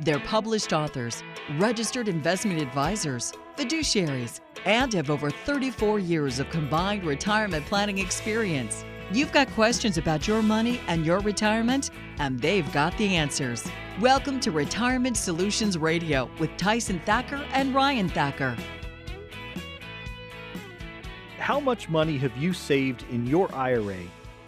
They're published authors, registered investment advisors, fiduciaries, and have over 34 years of combined retirement planning experience. You've got questions about your money and your retirement, and they've got the answers. Welcome to Retirement Solutions Radio with Tyson Thacker and Ryan Thacker. How much money have you saved in your IRA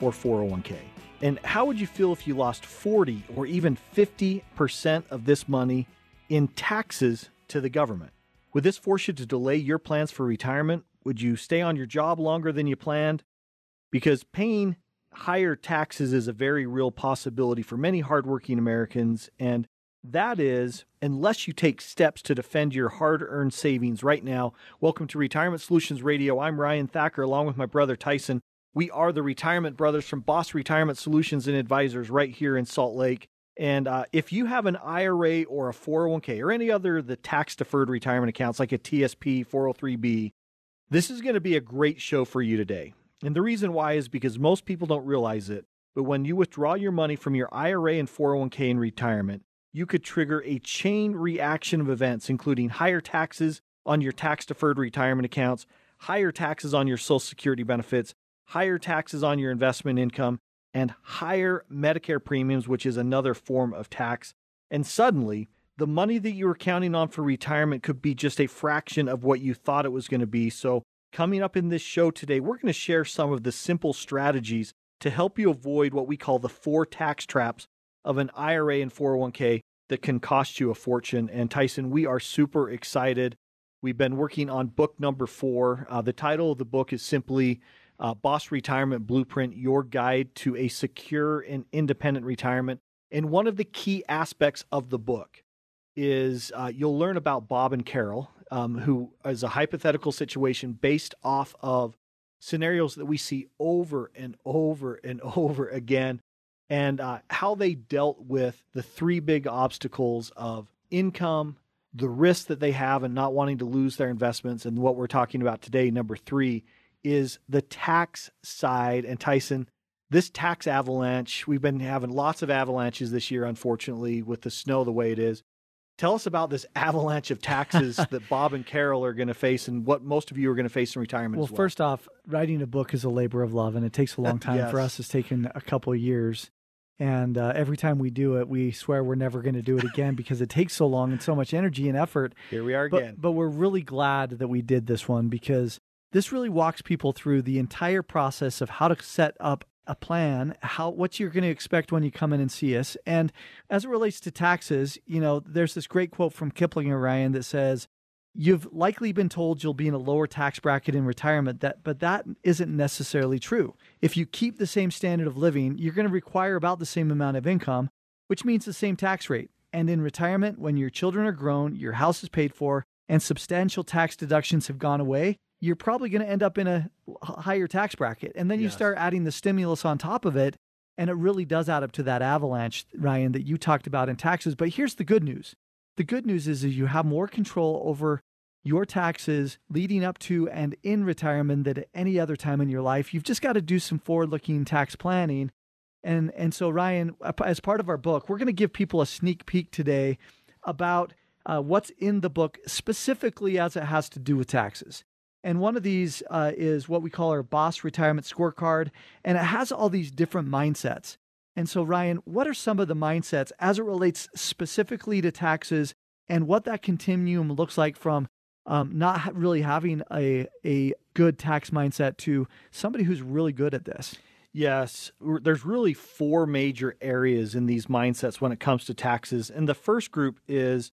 or 401k? And how would you feel if you lost 40 or even 50% of this money in taxes to the government? Would this force you to delay your plans for retirement? Would you stay on your job longer than you planned? Because paying higher taxes is a very real possibility for many hardworking Americans. And that is, unless you take steps to defend your hard earned savings right now. Welcome to Retirement Solutions Radio. I'm Ryan Thacker, along with my brother Tyson. We are the Retirement Brothers from Boss Retirement Solutions and Advisors right here in Salt Lake. And uh, if you have an IRA or a 401k or any other the tax deferred retirement accounts like a TSP 403b, this is going to be a great show for you today. And the reason why is because most people don't realize it, but when you withdraw your money from your IRA and 401k in retirement, you could trigger a chain reaction of events, including higher taxes on your tax deferred retirement accounts, higher taxes on your Social Security benefits, higher taxes on your investment income, and higher Medicare premiums, which is another form of tax. And suddenly, the money that you were counting on for retirement could be just a fraction of what you thought it was going to be. So, coming up in this show today, we're going to share some of the simple strategies to help you avoid what we call the four tax traps of an IRA and 401k that can cost you a fortune. And Tyson, we are super excited. We've been working on book number four. Uh, the title of the book is simply uh, Boss Retirement Blueprint, your guide to a secure and independent retirement. And one of the key aspects of the book is uh, you'll learn about Bob and Carol, um, who is a hypothetical situation based off of scenarios that we see over and over and over again, and uh, how they dealt with the three big obstacles of income, the risk that they have, and not wanting to lose their investments, and what we're talking about today, number three, is the tax side. And Tyson, this tax avalanche, we've been having lots of avalanches this year, unfortunately, with the snow the way it is. Tell us about this avalanche of taxes that Bob and Carol are going to face and what most of you are going to face in retirement. Well, well, first off, writing a book is a labor of love and it takes a long time. Yes. For us, it's taken a couple of years. And uh, every time we do it, we swear we're never going to do it again because it takes so long and so much energy and effort. Here we are But, again. but we're really glad that we did this one because this really walks people through the entire process of how to set up a plan, how what you're going to expect when you come in and see us. And as it relates to taxes, you know, there's this great quote from Kiplinger Ryan that says, You've likely been told you'll be in a lower tax bracket in retirement, that but that isn't necessarily true. If you keep the same standard of living, you're going to require about the same amount of income, which means the same tax rate. And in retirement, when your children are grown, your house is paid for, and substantial tax deductions have gone away, you're probably going to end up in a higher tax bracket. And then you Yes. start adding the stimulus on top of it, and it really does add up to that avalanche, Ryan, that you talked about in taxes. But here's the good news. The good news is, is you have more control over your taxes leading up to and in retirement than at any other time in your life. You've just got to do some forward-looking tax planning. And and so Ryan, as part of our book, we're going to give people a sneak peek today about uh, what's in the book specifically as it has to do with taxes. And one of these uh, is what we call our Boss Retirement Scorecard, and it has all these different mindsets. And so, Ryan, what are some of the mindsets as it relates specifically to taxes and what that continuum looks like from um, not really having a, a good tax mindset to somebody who's really good at this? Yes, there's really four major areas in these mindsets when it comes to taxes. And the first group is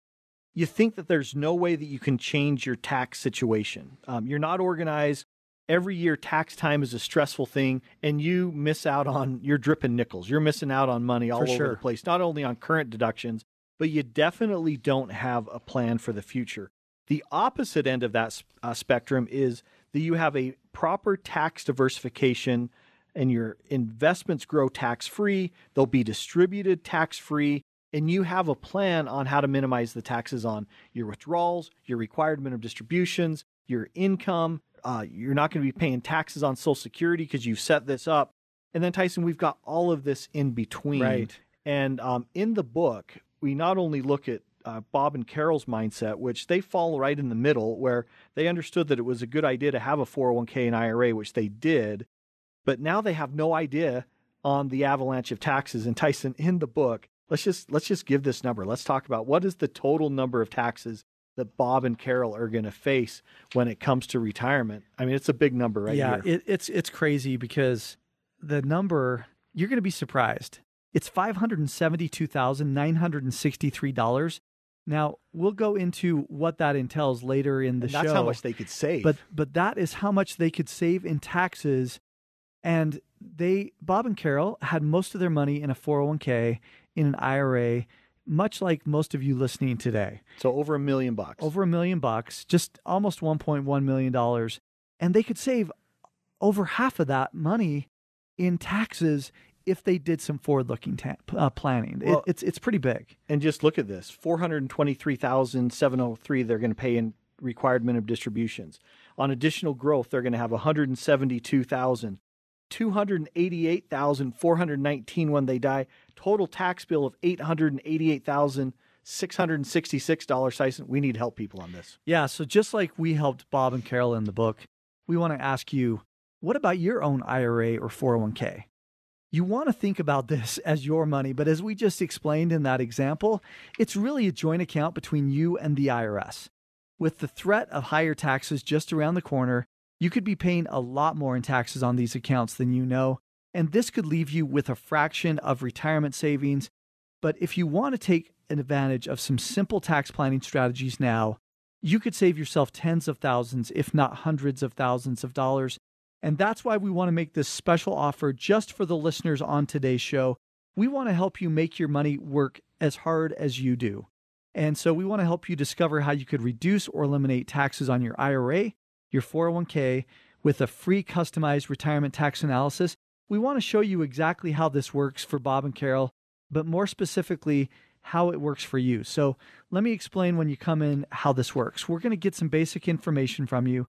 you think that there's no way that you can change your tax situation. Um, you're not organized. every year tax time is a stressful thing and you miss out on you're dripping nickels. You're missing out on money all For over sure. the place, not only on current deductions, but you definitely don't have a plan for the future. The opposite end of that uh, spectrum is that you have a proper tax diversification and your investments grow tax free, they'll be distributed tax free, and you have a plan on how to minimize the taxes on your withdrawals, your required minimum distributions, your income. Uh, you're not going to be paying taxes on Social Security because you've set this up. And then, Tyson, we've got all of this in between. Right. And um, in the book, we not only look at uh, Bob and Carol's mindset, which they fall right in the middle, where they understood that it was a good idea to have a 401k and IRA, which they did, but now they have no idea on the avalanche of taxes. And Tyson, in the book, let's just let's just give this number. Let's talk about what is the total number of taxes that Bob and Carol are going to face when it comes to retirement. I mean, it's a big number right yeah, here. it, it's it's crazy because the number you're going to be surprised. It's five hundred and seventy-two thousand nine hundred and sixty-three dollars. Now we'll go into what that entails later in the And show. that's how much they could save. but but that is how much they could save in taxes and they Bob and Carol had most of their money in a 401k in an IRA much like most of you listening today so over a million bucks. over a million bucks just almost 1.1 million dollars and they could save over half of that money in taxes if they did some forward-looking ta- uh, planning It- Well- it's it's pretty big And just look at this 423,703 they're going to pay in required minimum distributions. On additional growth, they're going to have 172,000. 288,419 when they die. Total tax bill of $888,666. Tyson, we need help people on this. Yeah, so just like we helped Bob and Carol in the book, we want to ask you what about your own IRA or 401k? You want to think about this as your money, but as we just explained in that example, it's really a joint account between you and the IRS. With the threat of higher taxes just around the corner, you could be paying a lot more in taxes on these accounts than you know, and this could leave you with a fraction of retirement savings. But if you want to take advantage of some simple tax planning strategies now, you could save yourself tens of thousands, if not hundreds of thousands of dollars. And that's why we want to make this special offer just for the listeners on today's show. We want to help you make your money work as hard as you do. And so we want to help you discover how you could reduce or eliminate taxes on your IRA, your 401k, with a free customized retirement tax analysis. We want to show you exactly how this works for Bob and Carol, but more specifically, how it works for you. So let me explain when you come in how this works. We're going to get some basic information from you.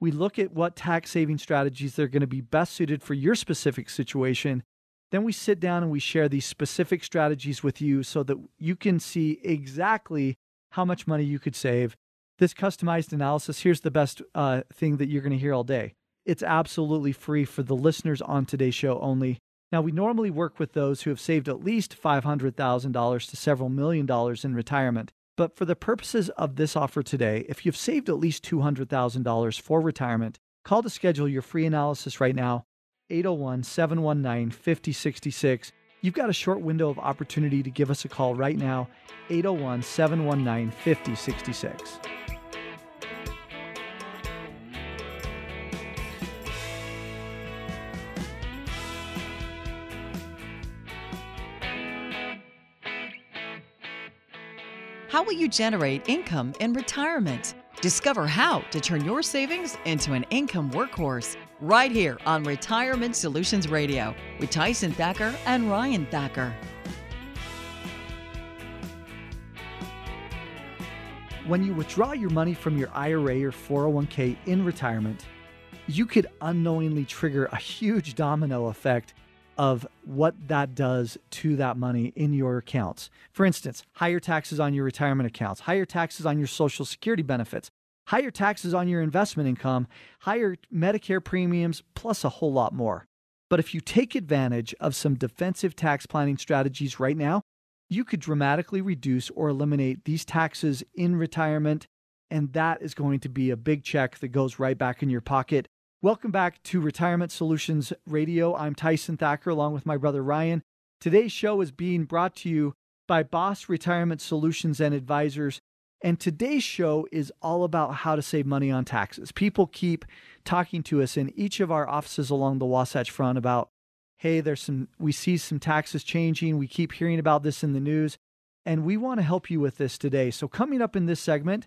We look at what tax saving strategies are going to be best suited for your specific situation. Then we sit down and we share these specific strategies with you so that you can see exactly how much money you could save. This customized analysis, here's the best uh, thing that you're going to hear all day. It's absolutely free for the listeners on today's show only. Now, we normally work with those who have saved at least $500,000 to several million dollars in retirement. But for the purposes of this offer today, if you've saved at least $200,000 for retirement, call to schedule your free analysis right now, 801 719 5066. You've got a short window of opportunity to give us a call right now, 801 719 5066. How will you generate income in retirement? Discover how to turn your savings into an income workhorse right here on Retirement Solutions Radio with Tyson Thacker and Ryan Thacker. When you withdraw your money from your IRA or 401k in retirement, you could unknowingly trigger a huge domino effect of what that does to that money in your accounts. For instance, higher taxes on your retirement accounts, higher taxes on your Social Security benefits, higher taxes on your investment income, higher Medicare premiums, plus a whole lot more. But if you take advantage of some defensive tax planning strategies right now, you could dramatically reduce or eliminate these taxes in retirement. And that is going to be a big check that goes right back in your pocket. Welcome back to Retirement Solutions Radio. I'm Tyson Thacker along with my brother Ryan. Today's show is being brought to you by Boss Retirement Solutions and Advisors. And today's show is all about how to save money on taxes. People keep talking to us in each of our offices along the Wasatch Front about, hey, there's some, we see some taxes changing. We keep hearing about this in the news. And we want to help you with this today. So, coming up in this segment,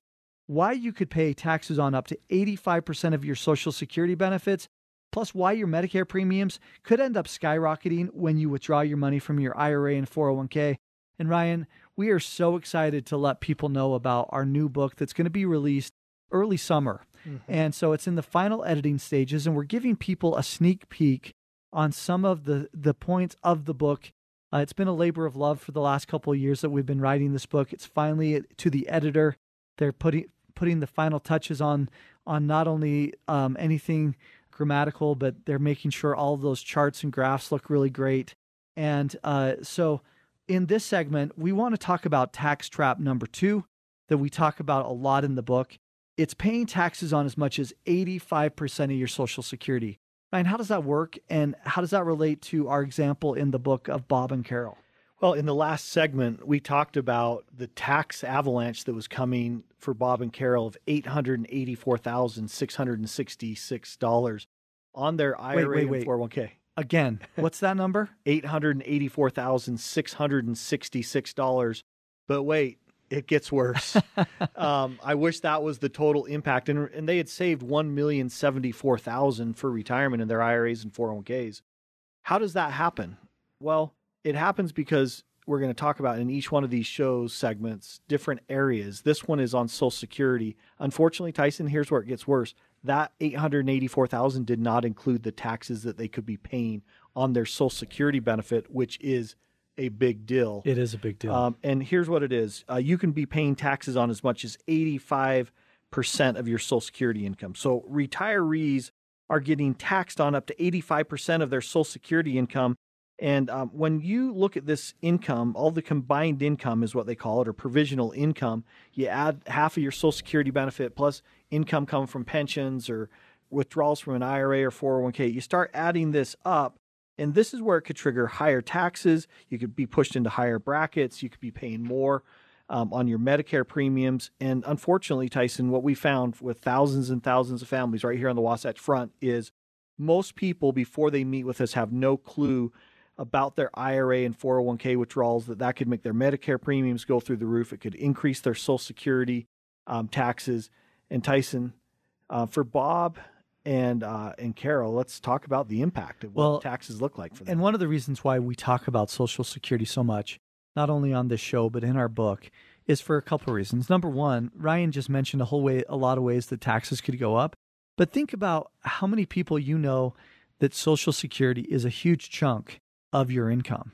why you could pay taxes on up to 85% of your Social Security benefits, plus why your Medicare premiums could end up skyrocketing when you withdraw your money from your IRA and 401k. And Ryan, we are so excited to let people know about our new book that's going to be released early summer. Mm-hmm. And so it's in the final editing stages, and we're giving people a sneak peek on some of the, the points of the book. Uh, it's been a labor of love for the last couple of years that we've been writing this book. It's finally to the editor. They're putting putting the final touches on on not only um, anything grammatical, but they're making sure all of those charts and graphs look really great. And uh, so in this segment, we want to talk about tax trap number two that we talk about a lot in the book. It's paying taxes on as much as 85% of your Social Security. Ryan, how does that work? And how does that relate to our example in the book of Bob and Carol? Well, in the last segment, we talked about the tax avalanche that was coming for Bob and Carol of $884,666 on their IRA wait, wait, wait. and 401k. Again, what's that number? $884,666. But wait, it gets worse. um, I wish that was the total impact. And, and they had saved 1,074,000 for retirement in their IRAs and 401ks. How does that happen? Well, it happens because we're going to talk about in each one of these shows segments different areas. This one is on Social Security. Unfortunately, Tyson, here's where it gets worse that 884,000 did not include the taxes that they could be paying on their social security benefit which is a big deal. It is a big deal. Um, and here's what it is. Uh, you can be paying taxes on as much as 85% of your social security income. So retirees are getting taxed on up to 85% of their social security income and um, when you look at this income, all the combined income is what they call it, or provisional income. You add half of your Social Security benefit plus income coming from pensions or withdrawals from an IRA or 401k. You start adding this up, and this is where it could trigger higher taxes. You could be pushed into higher brackets. You could be paying more um, on your Medicare premiums. And unfortunately, Tyson, what we found with thousands and thousands of families right here on the Wasatch Front is most people, before they meet with us, have no clue about their IRA and 401k withdrawals that that could make their Medicare premiums go through the roof. It could increase their Social Security um, taxes. And Tyson, uh, for Bob and uh, and Carol, let's talk about the impact of what well, taxes look like for them. And one of the reasons why we talk about Social Security so much, not only on this show but in our book, is for a couple of reasons. Number one, Ryan just mentioned a whole way, a lot of ways that taxes could go up. But think about how many people you know that Social Security is a huge chunk of your income.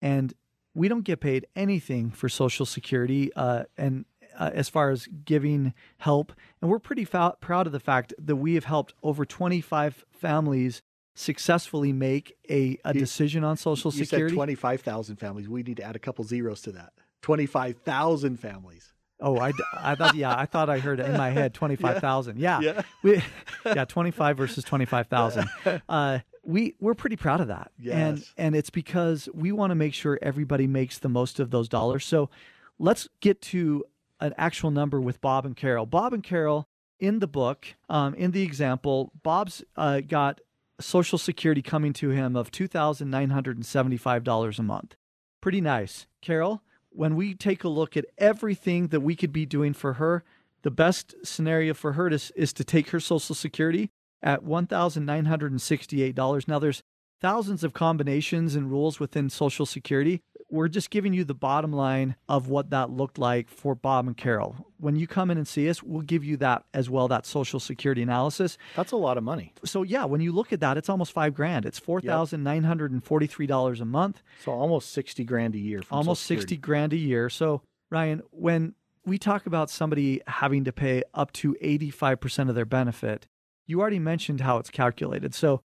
And we don't get paid anything for Social Security uh, and uh, as far as giving help. And we're pretty fa- proud of the fact that we have helped over 25 families successfully make a, a decision on Social you Security. You said 25,000 families. We need to add a couple zeros to that. 25,000 families. Oh, I, I thought yeah, I thought I heard in my head twenty five thousand. Yeah, yeah, we, yeah, twenty five versus twenty five thousand. Uh, we we're pretty proud of that. Yes. And and it's because we want to make sure everybody makes the most of those dollars. So let's get to an actual number with Bob and Carol. Bob and Carol in the book, um, in the example, Bob's uh, got Social Security coming to him of two thousand nine hundred and seventy five dollars a month. Pretty nice. Carol, when we take a look at everything that we could be doing for her, the best scenario for her is, is to take her Social Security at $1,968. Now, there's thousands of combinations and rules within Social Security. We're just giving you the bottom line of what that looked like for Bob and Carol. When you come in and see us, we'll give you that as well, that Social Security analysis. That's a lot of money. So, yeah, when you look at that, it's almost five grand. It's $4,943 a month. So, almost 60 grand a year. almost 60 grand a year. So, Ryan, when we talk about somebody having to pay up to 85% of their benefit, you already mentioned how it's calculated. So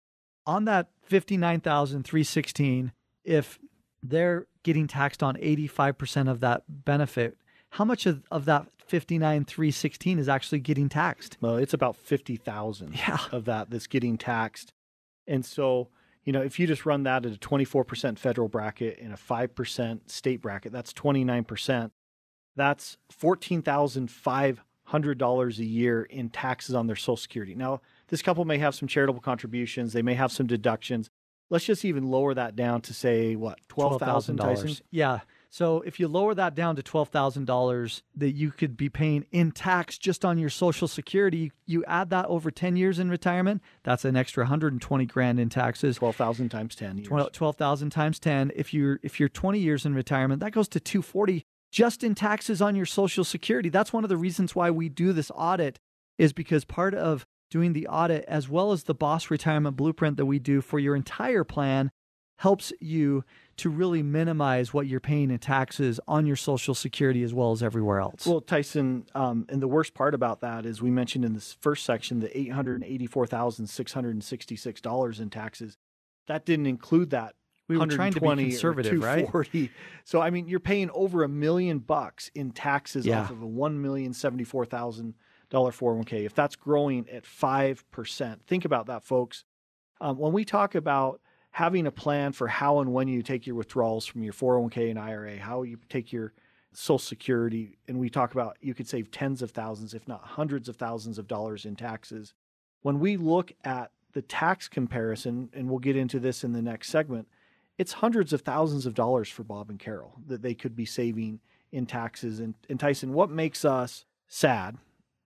on that 59,316, if they're getting taxed on 85% of that benefit, how much of, of that 59,316 is actually getting taxed? Well, it's about 50,000 yeah. of that that's getting taxed. And so, you know, if you just run that at a 24% federal bracket and a 5% state bracket, that's 29%. that's $14,500 a year in taxes on their Social Security. Now, this couple may have some charitable contributions, they may have some deductions. Let's just even lower that down to say what, $12,000 Yeah. So if you lower that down to $12,000 that you could be paying in tax just on your social security, you add that over 10 years in retirement, that's an extra 120 grand in taxes. 12,000 times 10 years. 12,000 times 10. If you're if you're 20 years in retirement, that goes to 240 just in taxes on your social security. That's one of the reasons why we do this audit is because part of doing the audit as well as the boss retirement blueprint that we do for your entire plan helps you to really minimize what you're paying in taxes on your Social Security as well as everywhere else. Well, Tyson, um, and the worst part about that is we mentioned in this first section the eight hundred eighty-four thousand six hundred sixty-six dollars in taxes. That didn't include that. We were trying to be conservative, right? So I mean, you're paying over a million bucks in taxes Yeah. off of a one million seventy-four thousand dollar 401k. If that's growing at five percent, think about that, folks. Um, when we talk about having a plan for how and when you take your withdrawals from your 401k and IRA, how you take your Social Security, and we talk about you could save tens of thousands, if not hundreds of thousands of dollars in taxes. When we look at the tax comparison, and we'll get into this in the next segment, it's hundreds of thousands of dollars for Bob and Carol that they could be saving in taxes. And, and Tyson, what makes us sad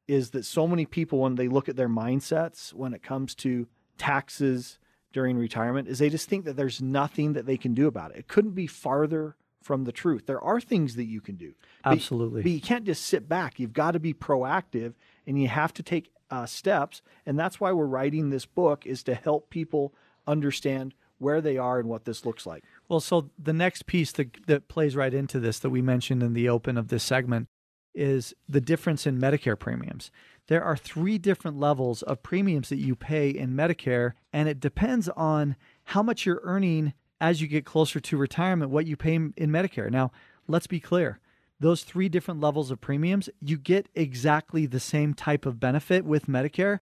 is that so many people, when they look at their mindsets when it comes to taxes during retirement, is they just think that there's nothing that they can do about it. It couldn't be farther from the truth. There are things that you can do. But- Absolutely. But, you can't just sit back. You've got to be proactive and you have to take uh, steps. And that's why we're writing this book is to help people understand where they are and what this looks like. Well, so the next piece that, that plays right into this that we mentioned in the open of this segment is the difference in Medicare premiums. There are three different levels of premiums that you pay in Medicare, and it depends on how much you're earning as you get closer to retirement, what you pay in Medicare. Now, let's be clear those three different levels of premiums, you get exactly the same type of benefit with Medicare.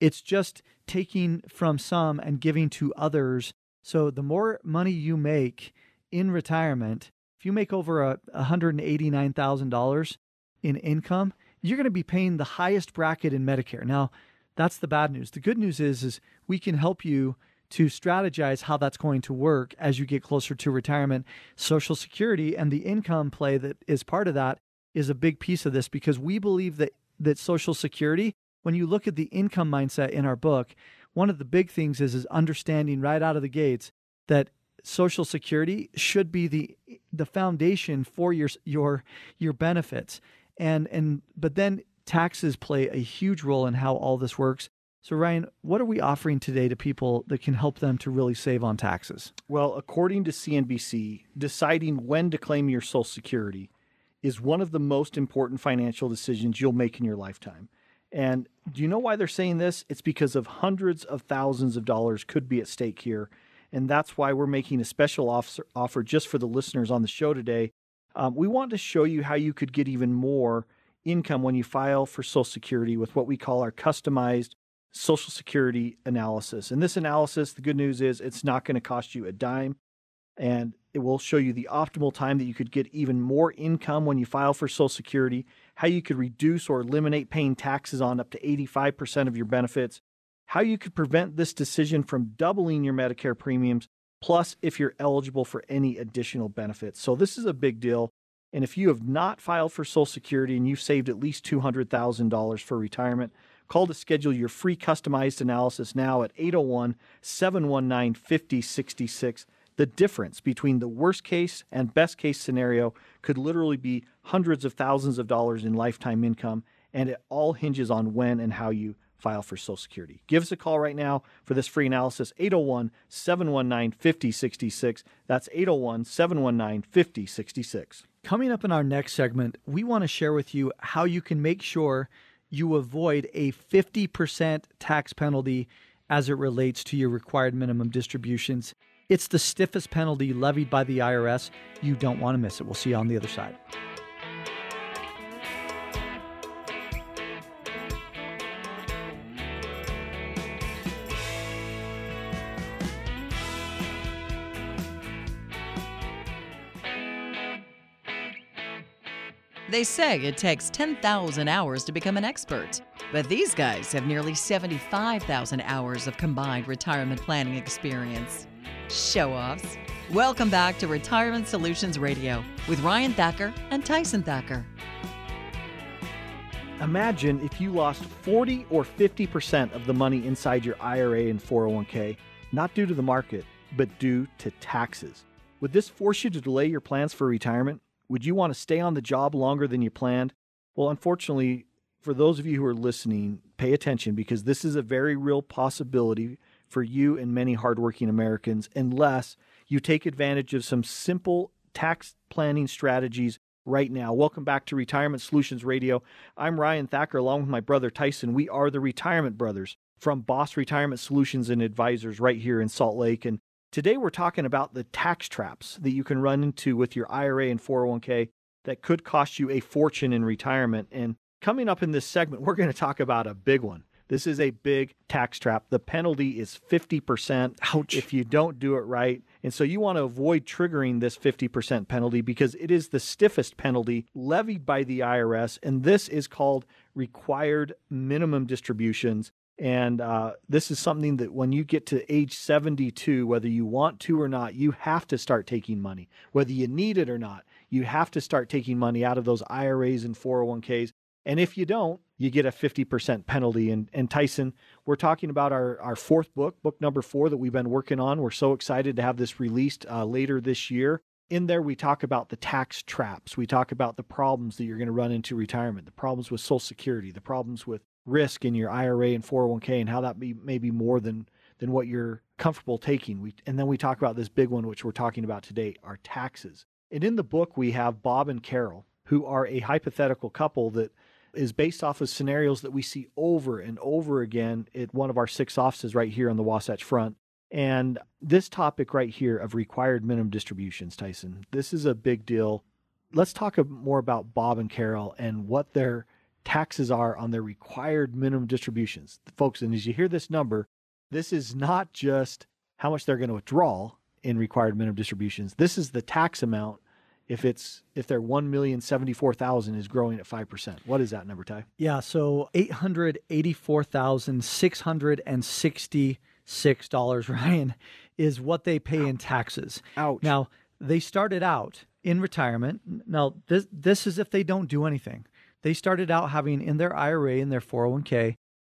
It's just taking from some and giving to others. So the more money you make in retirement, if you make over a $189,000 in income, you're going to be paying the highest bracket in Medicare. Now, that's the bad news. The good news is is we can help you to strategize how that's going to work as you get closer to retirement. Social Security and the income play that is part of that is a big piece of this because we believe that that Social Security, when you look at the income mindset in our book, one of the big things is is understanding right out of the gates that Social Security should be the the foundation for your your your benefits. And and but then taxes play a huge role in how all this works. So Ryan, what are we offering today to people that can help them to really save on taxes? Well, according to CNBC, deciding when to claim your Social Security is one of the most important financial decisions you'll make in your lifetime. And do you know why they're saying this? It's because of hundreds of thousands of dollars could be at stake here. And that's why we're making a special offer, just for the listeners on the show today. Um, we want to show you how you could get even more income when you file for Social Security with what we call our customized Social Security analysis. And this analysis, the good news is it's not going to cost you a dime and it will show you the optimal time that you could get even more income when you file for Social Security, how you could reduce or eliminate paying taxes on up to 85% of your benefits, how you could prevent this decision from doubling your Medicare premiums, plus if you're eligible for any additional benefits. So this is a big deal. And if you have not filed for Social Security and you've saved at least $200,000 for retirement, call to schedule your free customized analysis now at 801 719 5066. The difference between the worst case and best case scenario could literally be hundreds of thousands of dollars in lifetime income, and it all hinges on when and how you file for Social Security. Give us a call right now for this free analysis 801 719 5066. That's 801 719 5066. Coming up in our next segment, we want to share with you how you can make sure you avoid a 50% tax penalty as it relates to your required minimum distributions. It's the stiffest penalty levied by the IRS. You don't want to miss it. We'll see you on the other side. They say it takes 10,000 hours to become an expert, but these guys have nearly 75,000 hours of combined retirement planning experience. Show offs. Welcome back to Retirement Solutions Radio with Ryan Thacker and Tyson Thacker. Imagine if you lost 40 or 50% of the money inside your IRA and 401k, not due to the market, but due to taxes. Would this force you to delay your plans for retirement? Would you want to stay on the job longer than you planned? Well, unfortunately, for those of you who are listening, pay attention because this is a very real possibility for you and many hardworking Americans unless you take advantage of some simple tax planning strategies right now. Welcome back to Retirement Solutions Radio. I'm Ryan Thacker along with my brother Tyson. We are the Retirement Brothers from Boss Retirement Solutions and Advisors right here in Salt Lake. And Today, we're talking about the tax traps that you can run into with your IRA and 401k that could cost you a fortune in retirement. And coming up in this segment, we're going to talk about a big one. This is a big tax trap. The penalty is 50% Ouch. if you don't do it right. And so you want to avoid triggering this 50% penalty because it is the stiffest penalty levied by the IRS. And this is called required minimum distributions. And uh, this is something that when you get to age 72, whether you want to or not, you have to start taking money. Whether you need it or not, you have to start taking money out of those IRAs and 401ks. And if you don't, you get a 50% penalty. And, and Tyson, we're talking about our, our fourth book, book number four, that we've been working on. We're so excited to have this released uh, later this year. In there, we talk about the tax traps. We talk about the problems that you're going to run into retirement, the problems with Social Security, the problems with risk in your IRA and 401k and how that be maybe more than than what you're comfortable taking. We and then we talk about this big one which we're talking about today, our taxes. And in the book we have Bob and Carol, who are a hypothetical couple that is based off of scenarios that we see over and over again at one of our six offices right here on the Wasatch Front. And this topic right here of required minimum distributions, Tyson, this is a big deal. Let's talk more about Bob and Carol and what their taxes are on their required minimum distributions. Folks, and as you hear this number, this is not just how much they're going to withdraw in required minimum distributions. This is the tax amount if it's if their one million seventy four thousand is growing at five percent. What is that number, Ty? Yeah, so eight hundred eighty four thousand six hundred and sixty six dollars, Ryan, is what they pay in taxes. Ouch. Now they started out in retirement. Now this this is if they don't do anything. They started out having in their IRA and their 401k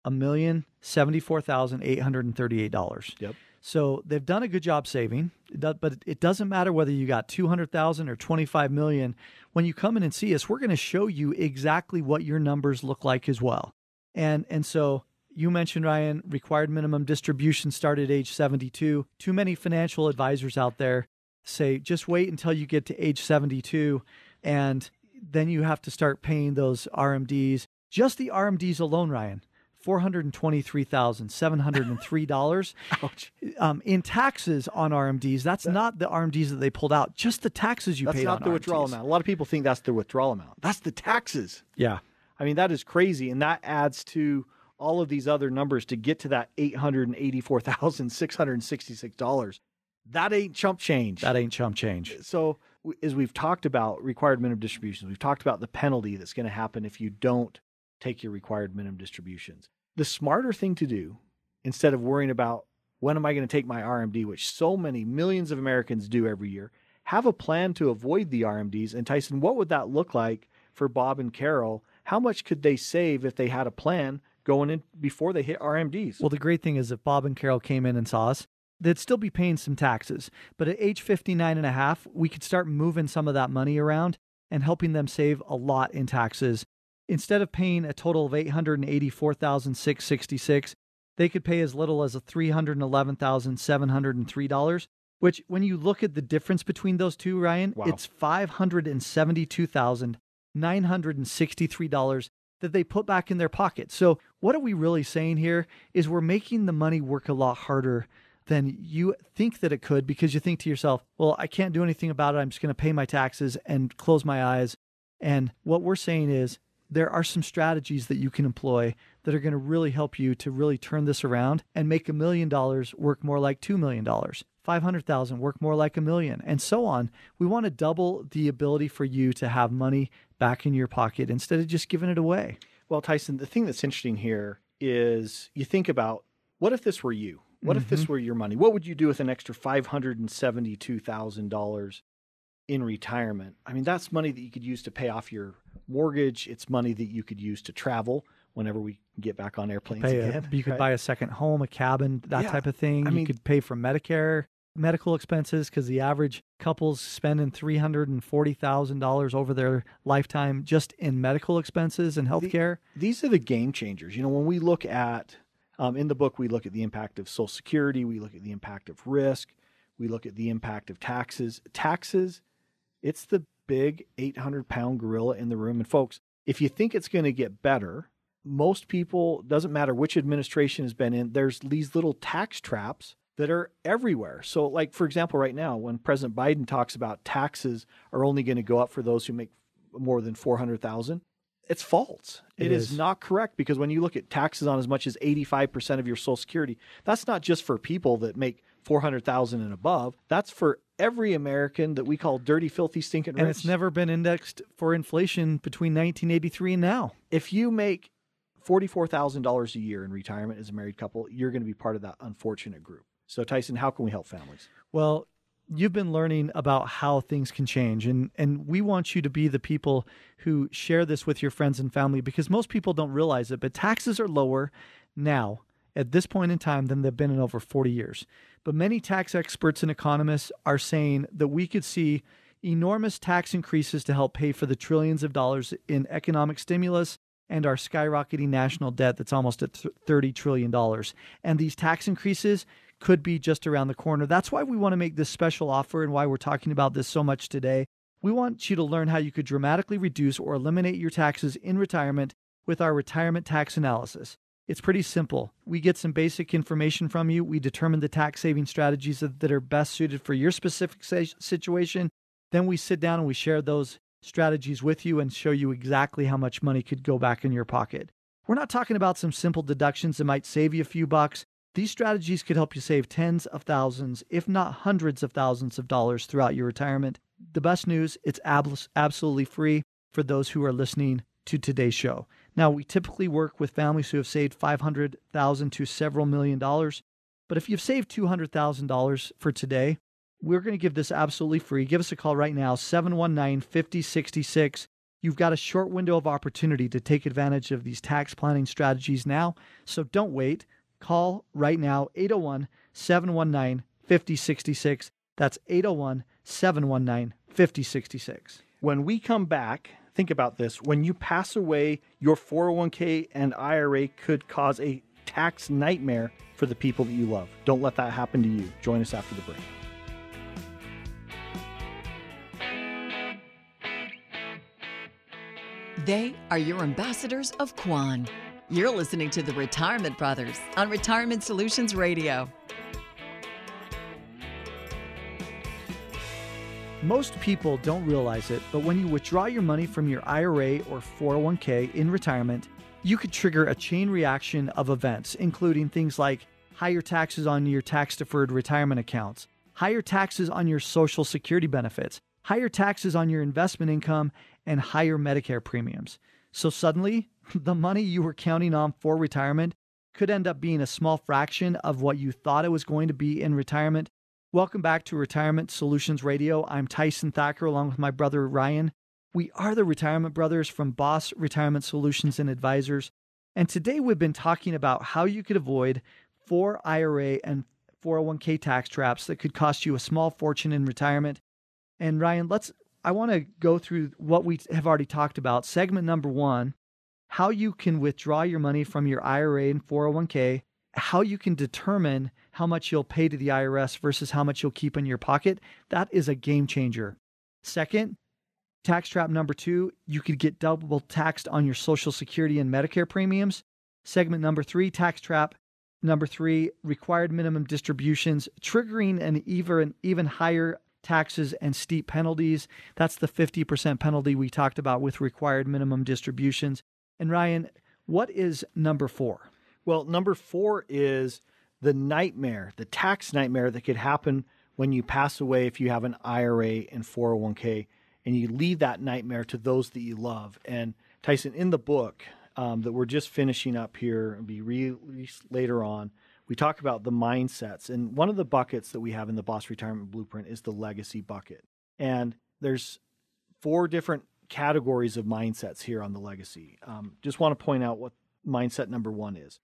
a million seventy four thousand eight hundred and thirty eight dollars. Yep. So they've done a good job saving, but it doesn't matter whether you got two hundred thousand or twenty five million. When you come in and see us, we're going to show you exactly what your numbers look like as well. And and so you mentioned Ryan required minimum distribution started age seventy two. Too many financial advisors out there say just wait until you get to age seventy two, and then you have to start paying those RMDs. Just the RMDs alone, Ryan, four hundred and twenty-three thousand seven hundred and three dollars um, in taxes on RMDs. That's that, not the RMDs that they pulled out. Just the taxes you that's paid. That's not the RMDs. withdrawal amount. A lot of people think that's the withdrawal amount. That's the taxes. Yeah, I mean that is crazy, and that adds to all of these other numbers to get to that eight hundred and eighty-four thousand six hundred and sixty-six dollars. That ain't chump change. That ain't chump change. So as we've talked about required minimum distributions, we've talked about the penalty that's going to happen if you don't take your required minimum distributions. The smarter thing to do, instead of worrying about when am I going to take my RMD, which so many millions of Americans do every year, have a plan to avoid the RMDs. And Tyson, what would that look like for Bob and Carol? How much could they save if they had a plan going in before they hit RMDs? Well, the great thing is if Bob and Carol came in and saw us, they'd still be paying some taxes. But at age 59 and a half, we could start moving some of that money around and helping them save a lot in taxes. Instead of paying a total of 884,666, they could pay as little as $311,703, which when you look at the difference between those two, Ryan, wow. it's $572,963 that they put back in their pocket. So, what are we really saying here is we're making the money work a lot harder than you think that it could because you think to yourself, well, I can't do anything about it. I'm just going to pay my taxes and close my eyes. And what we're saying is there are some strategies that you can employ that are going to really help you to really turn this around and make a million dollars work more like $2 million. 500,000, work more like a million, and so on. We want to double the ability for you to have money back in your pocket instead of just giving it away. Well, Tyson, the thing that's interesting here is you think about what if this were you? What mm-hmm. if this mm-hmm. were your money? What would you do with an extra $572,000 in retirement? I mean, that's money that you could use to pay off your mortgage. It's money that you could use to travel whenever we get back on airplanes pay again. A, you could right? buy a second home, a cabin, that yeah. type of thing. I you mean, could pay for Medicare medical expenses because the average couple's spending $340,000 over their lifetime just in medical expenses and health care. The, these are the game changers. You know, when we look at, um, in the book, we look at the impact of Social Security, we look at the impact of risk, we look at the impact of taxes. Taxes, it's the big 800 pound gorilla in the room. And folks, if you think it's going to get better, most people, doesn't matter which administration has been in, there's these little tax traps that are everywhere. So, like, for example, right now, when President Biden talks about taxes are only going to go up for those who make more than 400,000, it's false. it, it is. is. not correct because when you look at taxes on as much as 85% of your social security, that's not just for people that make 400,000 and above. That's for every American that we call dirty, filthy, stinking rich. And it's never been indexed for inflation between 1983 and now. If you make $44,000 a year in retirement as a married couple, you're going to be part of that unfortunate group. So, Tyson, how can we help families? Well, you've been learning about how things can change and and we want you to be the people who share this with your friends and family because most people don't realize it but taxes are lower now at this point in time than they've been in over 40 years but many tax experts and economists are saying that we could see enormous tax increases to help pay for the trillions of dollars in economic stimulus and our skyrocketing national debt that's almost at $30 trillion. And these tax increases could be just around the corner. That's why we want to make this special offer and why we're talking about this so much today. We want you to learn how you could dramatically reduce or eliminate your taxes in retirement with our retirement tax analysis. It's pretty simple. We get some basic information from you. We determine the tax saving strategies that are best suited for your specific situation. Then we sit down and we share those strategies with you and show you exactly how much money could go back in your pocket. We're not talking about some simple deductions that might save you a few bucks. These strategies could help you save tens of thousands, if not hundreds of thousands of dollars throughout your retirement. The best news, it's ab- absolutely free for those who are listening to today's show. Now, we typically work with families who have saved 500,000 to several million dollars, but if you've saved $200,000 for today, we're going to give this absolutely free. Give us a call right now, 719 5066. You've got a short window of opportunity to take advantage of these tax planning strategies now, so don't wait. Call right now, 801 719 5066. That's 801 719 5066. When we come back, think about this. When you pass away, your 401k and IRA could cause a tax nightmare for the people that you love. Don't let that happen to you. Join us after the break. They are your ambassadors of Quan. You're listening to the Retirement Brothers on Retirement Solutions Radio. Most people don't realize it, but when you withdraw your money from your IRA or 401k in retirement, you could trigger a chain reaction of events, including things like higher taxes on your tax deferred retirement accounts, higher taxes on your Social Security benefits, higher taxes on your investment income, and higher Medicare premiums. So suddenly, the money you were counting on for retirement could end up being a small fraction of what you thought it was going to be in retirement. Welcome back to Retirement Solutions Radio. I'm Tyson Thacker along with my brother Ryan. We are the Retirement Brothers from Boss Retirement Solutions and Advisors. And today we've been talking about how you could avoid four IRA and 401k tax traps that could cost you a small fortune in retirement. And Ryan, let's I want to go through what we have already talked about. Segment number 1 how you can withdraw your money from your IRA and 401k, how you can determine how much you'll pay to the IRS versus how much you'll keep in your pocket. That is a game changer. Second, tax trap number two, you could get double taxed on your Social Security and Medicare premiums. Segment number three, tax trap. Number three, required minimum distributions, triggering an even, even higher taxes and steep penalties. That's the 50% penalty we talked about with required minimum distributions. And Ryan, what is number four? Well, number four is the nightmare, the tax nightmare that could happen when you pass away if you have an IRA and 401k and you leave that nightmare to those that you love. And Tyson, in the book um, that we're just finishing up here and be released later on, we talk about the mindsets. And one of the buckets that we have in the Boss Retirement Blueprint is the legacy bucket. And there's four different categories of mindsets here on the legacy. Um, just want to point out what mindset number one is.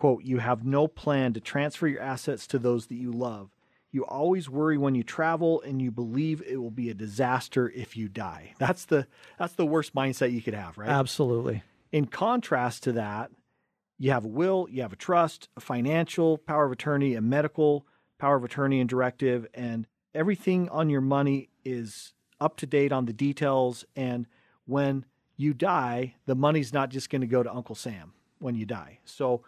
Quote, you have no plan to transfer your assets to those that you love. You always worry when you travel and you believe it will be a disaster if you die. That's the that's the worst mindset you could have, right? Absolutely. In contrast to that, you have a will, you have a trust, a financial power of attorney, a medical power of attorney and directive, and everything on your money is up to date on the details. And when you die, the money's not just going to go to Uncle Sam when you die. So,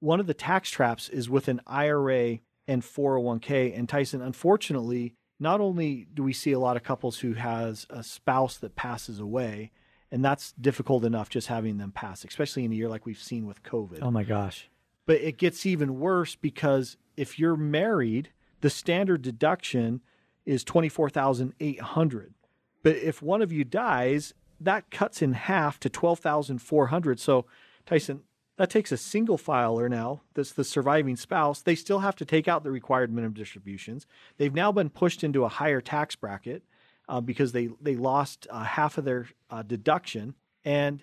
one of the tax traps is with an IRA and 401k. And Tyson, unfortunately, not only do we see a lot of couples who has a spouse that passes away, and that's difficult enough just having them pass, especially in a year like we've seen with COVID. Oh my gosh. But it gets even worse because if you're married, the standard deduction is 24,800. But if one of you dies, that cuts in half to 12,400. So Tyson, that takes a single filer now, that's the surviving spouse. They still have to take out the required minimum distributions. They've now been pushed into a higher tax bracket uh, because they, they lost uh, half of their uh, deduction. And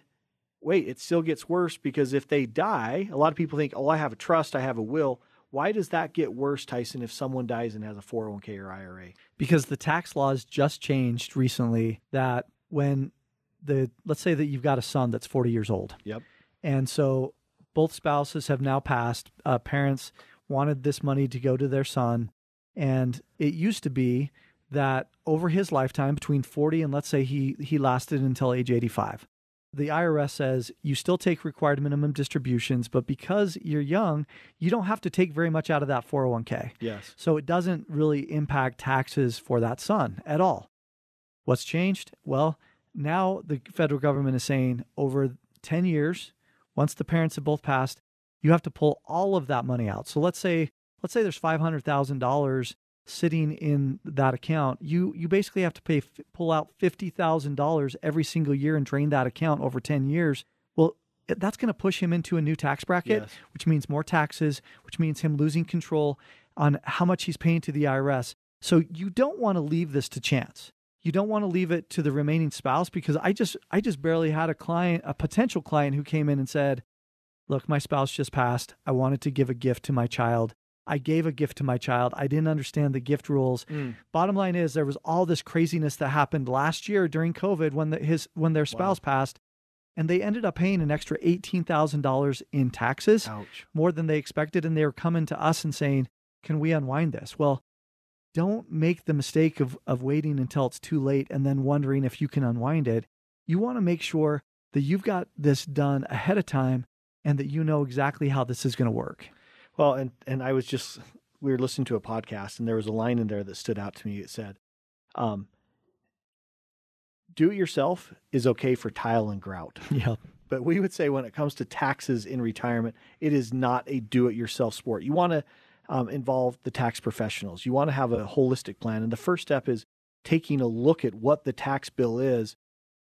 wait, it still gets worse because if they die, a lot of people think, oh, I have a trust, I have a will. Why does that get worse, Tyson, if someone dies and has a 401k or IRA? Because the tax laws just changed recently that when the, let's say that you've got a son that's 40 years old. Yep. And so both spouses have now passed. Uh, parents wanted this money to go to their son. And it used to be that over his lifetime, between 40 and let's say he, he lasted until age 85, the IRS says you still take required minimum distributions, but because you're young, you don't have to take very much out of that 401k. Yes. So it doesn't really impact taxes for that son at all. What's changed? Well, now the federal government is saying over 10 years, once the parents have both passed, you have to pull all of that money out. So let's say let's say there's $500,000 sitting in that account. You you basically have to pay pull out $50,000 every single year and drain that account over 10 years. Well, that's going to push him into a new tax bracket, Yes. which means more taxes, which means him losing control on how much he's paying to the IRS. So you don't want to leave this to chance. You don't want to leave it to the remaining spouse because I just I just barely had a client, a potential client who came in and said, "Look, my spouse just passed. I wanted to give a gift to my child. I gave a gift to my child. I didn't understand the gift rules. Mm. Bottom line is there was all this craziness that happened last year during COVID when the, his when their spouse passed and they ended up paying an extra $18,000 in taxes Ouch. more than they expected. And they were coming to us and saying, Can we unwind this? Well, don't make the mistake of, of waiting until it's too late and then wondering if you can unwind it. You want to make sure that you've got this done ahead of time and that you know exactly how this is going to work. Well, and and I was just we were listening to a podcast, and there was a line in there that stood out to me. It said, um, "Do it yourself is okay for tile and grout." Yep. But we would say when it comes to taxes in retirement, it is not a do-it-yourself sport. You want to um, involve the tax professionals. You want to have a holistic plan, and the first step is taking a look at what the tax bill is.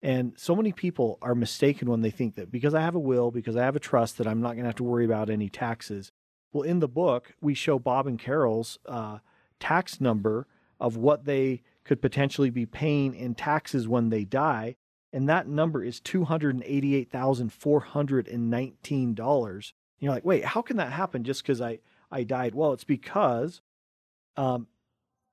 And so many people are mistaken when they think that because I have a will, because I have a trust, that I'm not going to have to worry about any taxes. Well, in the book, we show Bob and Carol's uh, tax number of what they could potentially be paying in taxes when they die. And that number is $288,419. You're like, wait, how can that happen just because I, I died? Well, it's because um,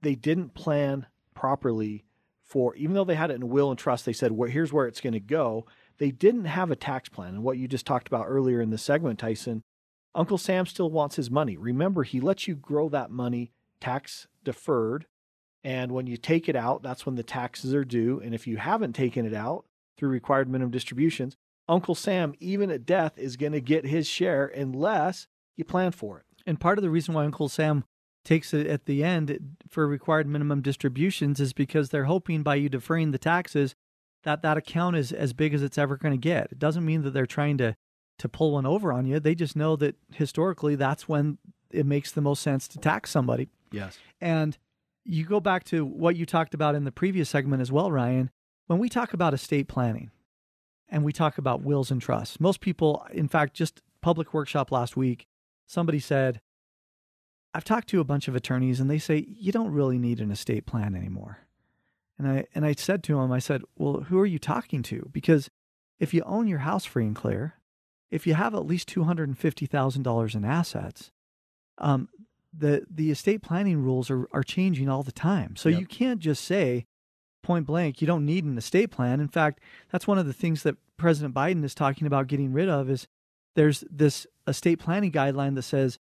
they didn't plan properly for, even though they had it in will and trust, they said, well, here's where it's going to go. They didn't have a tax plan. And what you just talked about earlier in the segment, Tyson, Uncle Sam still wants his money. Remember, he lets you grow that money tax deferred. And when you take it out, that's when the taxes are due. And if you haven't taken it out through required minimum distributions, Uncle Sam, even at death, is going to get his share unless you plan for it. And part of the reason why Uncle Sam takes it at the end for required minimum distributions is because they're hoping by you deferring the taxes that that account is as big as it's ever going to get. It doesn't mean that they're trying to to pull one over on you. They just know that historically that's when it makes the most sense to tax somebody. Yes. And you go back to what you talked about in the previous segment as well, Ryan. When we talk about estate planning and we talk about wills and trusts, most people, in fact, just public workshop last week, somebody said, I've talked to a bunch of attorneys and they say you don't really need an estate plan anymore. And I and I said to him, I said, "Well, who are you talking to? Because if you own your house free and clear, if you have at least two hundred and fifty thousand dollars in assets, um, the the estate planning rules are are changing all the time. So Yep. you can't just say point blank you don't need an estate plan. In fact, that's one of the things that President Biden is talking about getting rid of is there's this estate planning guideline that says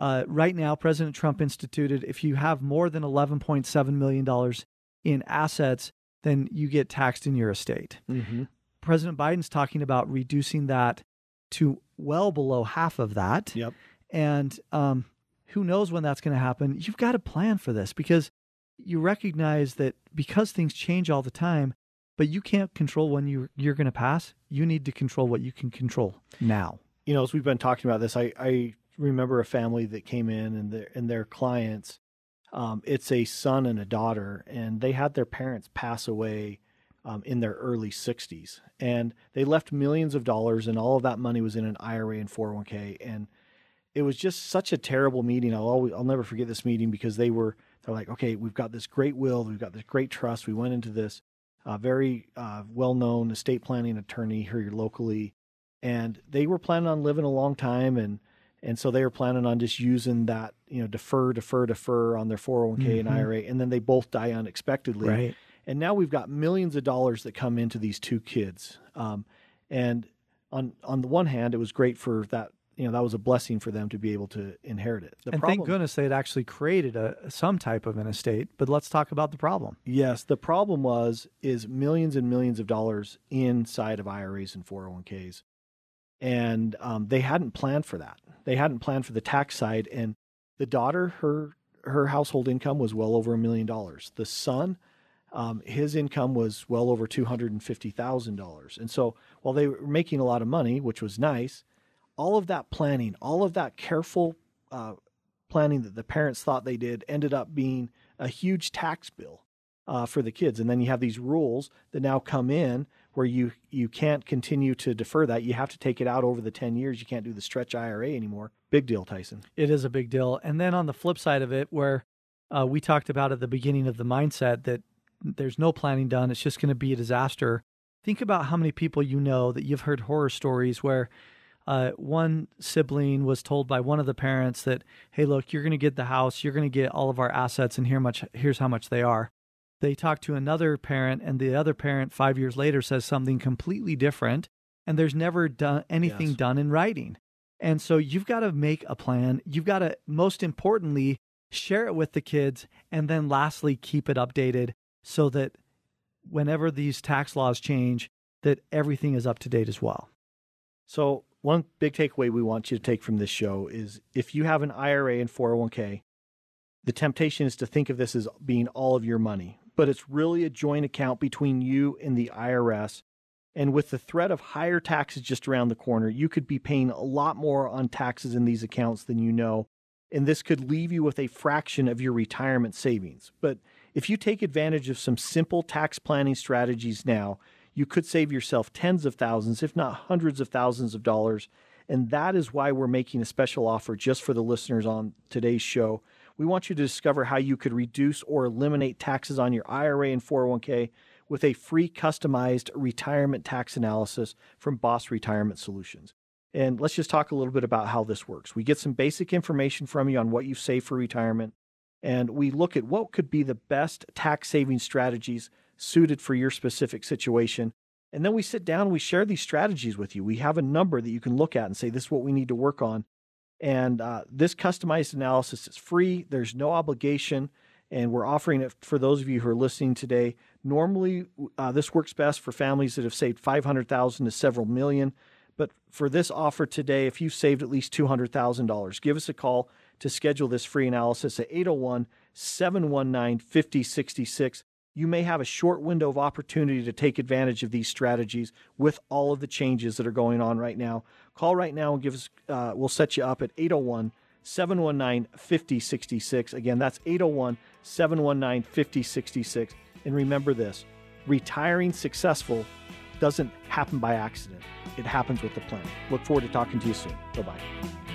uh, right now President Trump instituted if you have more than eleven point seven million dollars in assets, then you get taxed in your estate. Mm-hmm. President Biden's talking about reducing that to well below half of that. Yep. And um, who knows when that's going to happen? You've got to plan for this because you recognize that because things change all the time, but you can't control when you you're going to pass. You need to control what you can control now. You know, as we've been talking about this, I, I remember a family that came in and their and their clients, um, it's a son and a daughter, and they had their parents pass away um, in their early 60s, and they left millions of dollars, and all of that money was in an IRA and 401k, and it was just such a terrible meeting. I'll always, I'll never forget this meeting because they were they're like, okay, we've got this great will, we've got this great trust. We went into this uh, very uh, well known estate planning attorney here locally and they were planning on living a long time and and so they were planning on just using that you know defer defer defer on their 401k and Mhm. IRA and then they both die unexpectedly and now we've got millions of dollars that come into these two kids um, and on on the one hand it was great for that you know that was a blessing for them to be able to inherit it the and problem thank goodness they had actually created a some type of an estate. But let's talk about the problem. Yes, the problem was is millions and millions of dollars inside of IRAs and 401ks, and um, they hadn't planned for that. They hadn't planned for the tax side. And the daughter, her her household income was well over a million dollars. The son, um, his income was well over two hundred and fifty thousand dollars. And so while they were making a lot of money, which was nice, all of that planning, all of that careful uh, planning that the parents thought they did ended up being a huge tax bill uh, for the kids. And then you have these rules that now come in where you you can't continue to defer that. You have to take it out over the ten years. You can't do the stretch IRA anymore. Big deal, Tyson. It is a big deal. And then on the flip side of it, where uh, we talked about at the beginning of the mindset that there's no planning done, it's just going to be a disaster. Think about how many people you know that you've heard horror stories where uh, one sibling was told by one of the parents that, "Hey, look, you're going to get the house, you're going to get all of our assets, and here much here's how much they are." They talk to another parent, and the other parent five years later says something completely different, and there's never done anything Yes. done in writing. And so you've got to make a plan. You've got to, most importantly, share it with the kids. And then lastly, keep it updated so that whenever these tax laws change, that everything is up to date as well. So one big takeaway we want you to take from this show is if you have an IRA and 401k, the temptation is to think of this as being all of your money, but it's really a joint account between you and the IRS. And with the threat of higher taxes just around the corner, you could be paying a lot more on taxes in these accounts than you know. And this could leave you with a fraction of your retirement savings. But if you take advantage of some simple tax planning strategies now, you could save yourself tens of thousands, if not hundreds of thousands of dollars. And that is why we're making a special offer just for the listeners on today's show. We want you to discover how you could reduce or eliminate taxes on your IRA and 401k with a free customized retirement tax analysis from Boss Retirement Solutions. And let's just talk a little bit about how this works. We get some basic information from you on what you've saved for retirement, and we look at what could be the best tax saving strategies suited for your specific situation. And then we sit down we share these strategies with you. We have a number that you can look at and say, this is what we need to work on. And uh, this customized analysis is free, there's no obligation, and we're offering it for those of you who are listening today. Normally, uh, this works best for families that have saved 500,000 to several million. But for this offer today, if you've saved at least $200,000, give us a call to schedule this free analysis at 801 719 5066. You may have a short window of opportunity to take advantage of these strategies with all of the changes that are going on right now. Call right now and give us, uh, we'll set you up at 801 719 5066. Again, that's 801 719 5066. And remember this retiring successful doesn't happen by accident, it happens with a plan. Look forward to talking to you soon. Bye bye.